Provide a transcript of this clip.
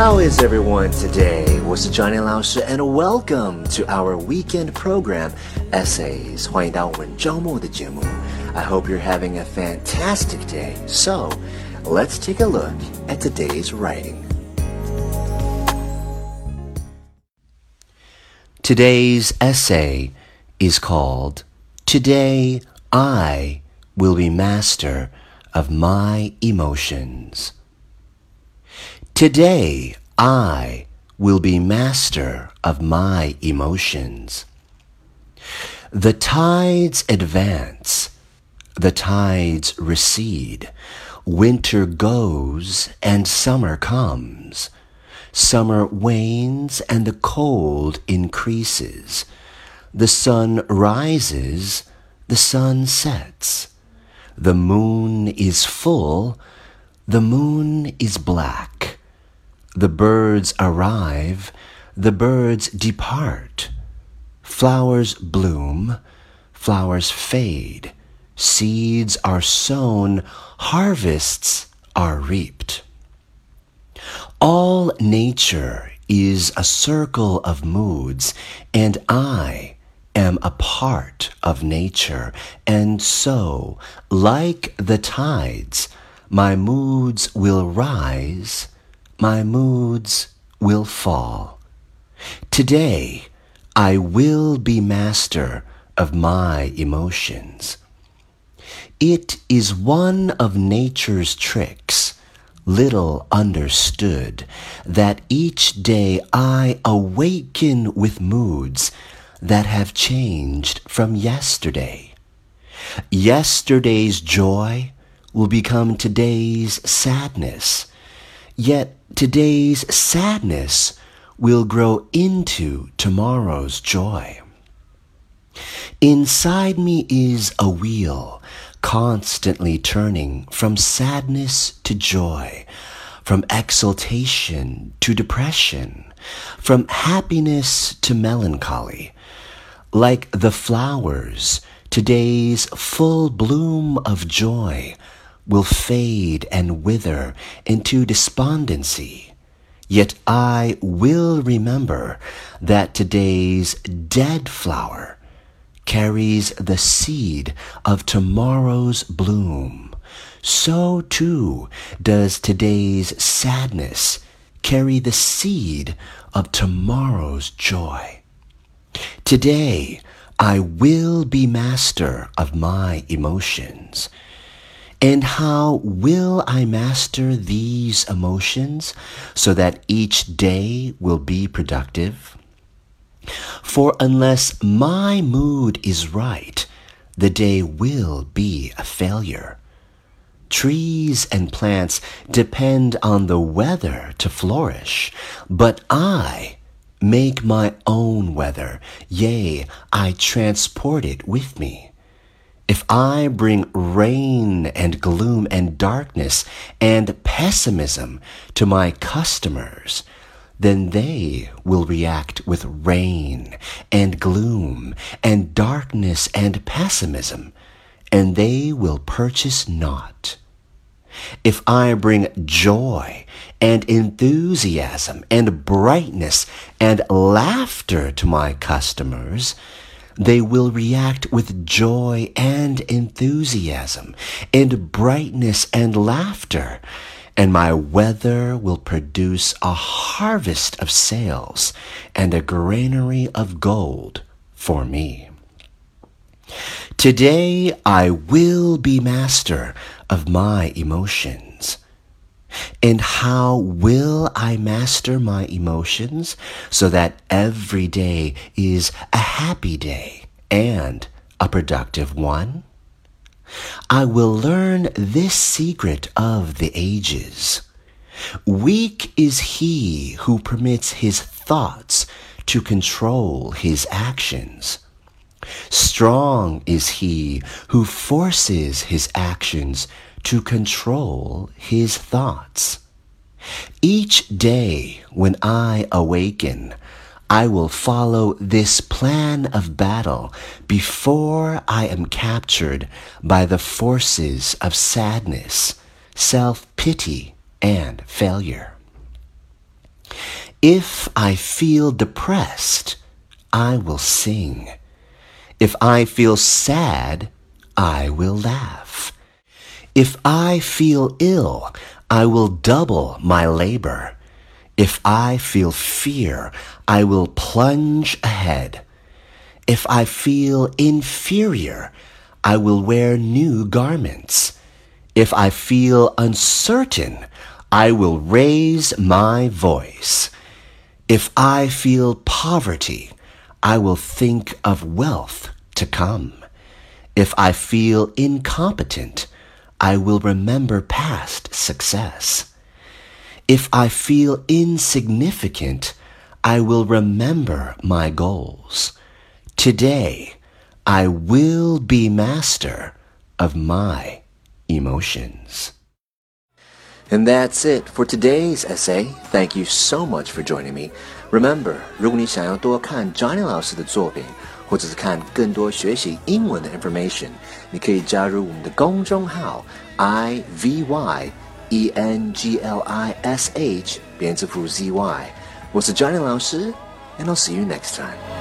How is everyone today? 我是 Johnny 老师 and welcome to our weekend program Essays. 欢迎到我们周末的节目。I hope you're having a fantastic day. So, let's take a look at today's writing. Today's essay is called Today I Will Be Master of My Emotions. Today I will be master of my emotions. The tides advance, the tides recede. Winter goes and summer comes. Summer wanes and the cold increases. The sun rises, the sun sets. The moon is full, the moon is black. The birds arrive, the birds depart. Flowers bloom, flowers fade. Seeds are sown, harvests are reaped. All nature is a circle of moods, and I am a part of nature, and so, like the tides, my moods will rise my moods will fall. Today, I will be master of my emotions. It is one of nature's tricks, little understood, that each day I awaken with moods that have changed from yesterday. Yesterday's joy will become today's sadness Yet today's sadness will grow into tomorrow's joy. Inside me is a wheel constantly turning from sadness to joy, from exultation to depression, from happiness to melancholy. Like the flowers, today's full bloom of joy will fade and wither into despondency. Yet I will remember that today's dead flower carries the seed of tomorrow's bloom. So too does today's sadness carry the seed of tomorrow's joy. Today, I will be master of my emotions. And how will I master these emotions so that each day will be productive? For unless my mood is right, the day will be a failure. Trees and plants depend on the weather to flourish, but I make my own weather, yea, I transport it with me. If I bring rain and gloom and darkness and pessimism to my customers, then they will react with rain and gloom and darkness and pessimism, and they will purchase not. If I bring joy and enthusiasm and brightness and laughter to my customers, they will react with joy and enthusiasm and brightness and laughter. And my weather will produce a harvest of sales and a granary of gold for me. Today I will be master of my emotions. And how will I master my emotions so that every day is a happy day and a productive one? I will learn this secret of the ages. Weak is he who permits his thoughts to control his actions. Strong is he who forces his actions to control his thoughts. Each day when I awaken, I will follow this plan of battle before I am captured by the forces of sadness, self pity, and failure. If I feel depressed, I will sing. If I feel sad, I will laugh. If I feel ill, I will double my labor. If I feel fear, I will plunge ahead. If I feel inferior, I will wear new garments. If I feel uncertain, I will raise my voice. If I feel poverty, I will think of wealth to come. If I feel incompetent, I will remember past success. If I feel insignificant, I will remember my goals. Today, I will be master of my emotions. And that's it for today's essay. Thank you so much for joining me. Remember，如果你想要多看 Johnny 老师的作品，或者是看更多学习英文的 information，你可以加入我们的公众号 i v y e n g l i s h 编字符 z y。我是 Johnny 老师，and I'll see you next time.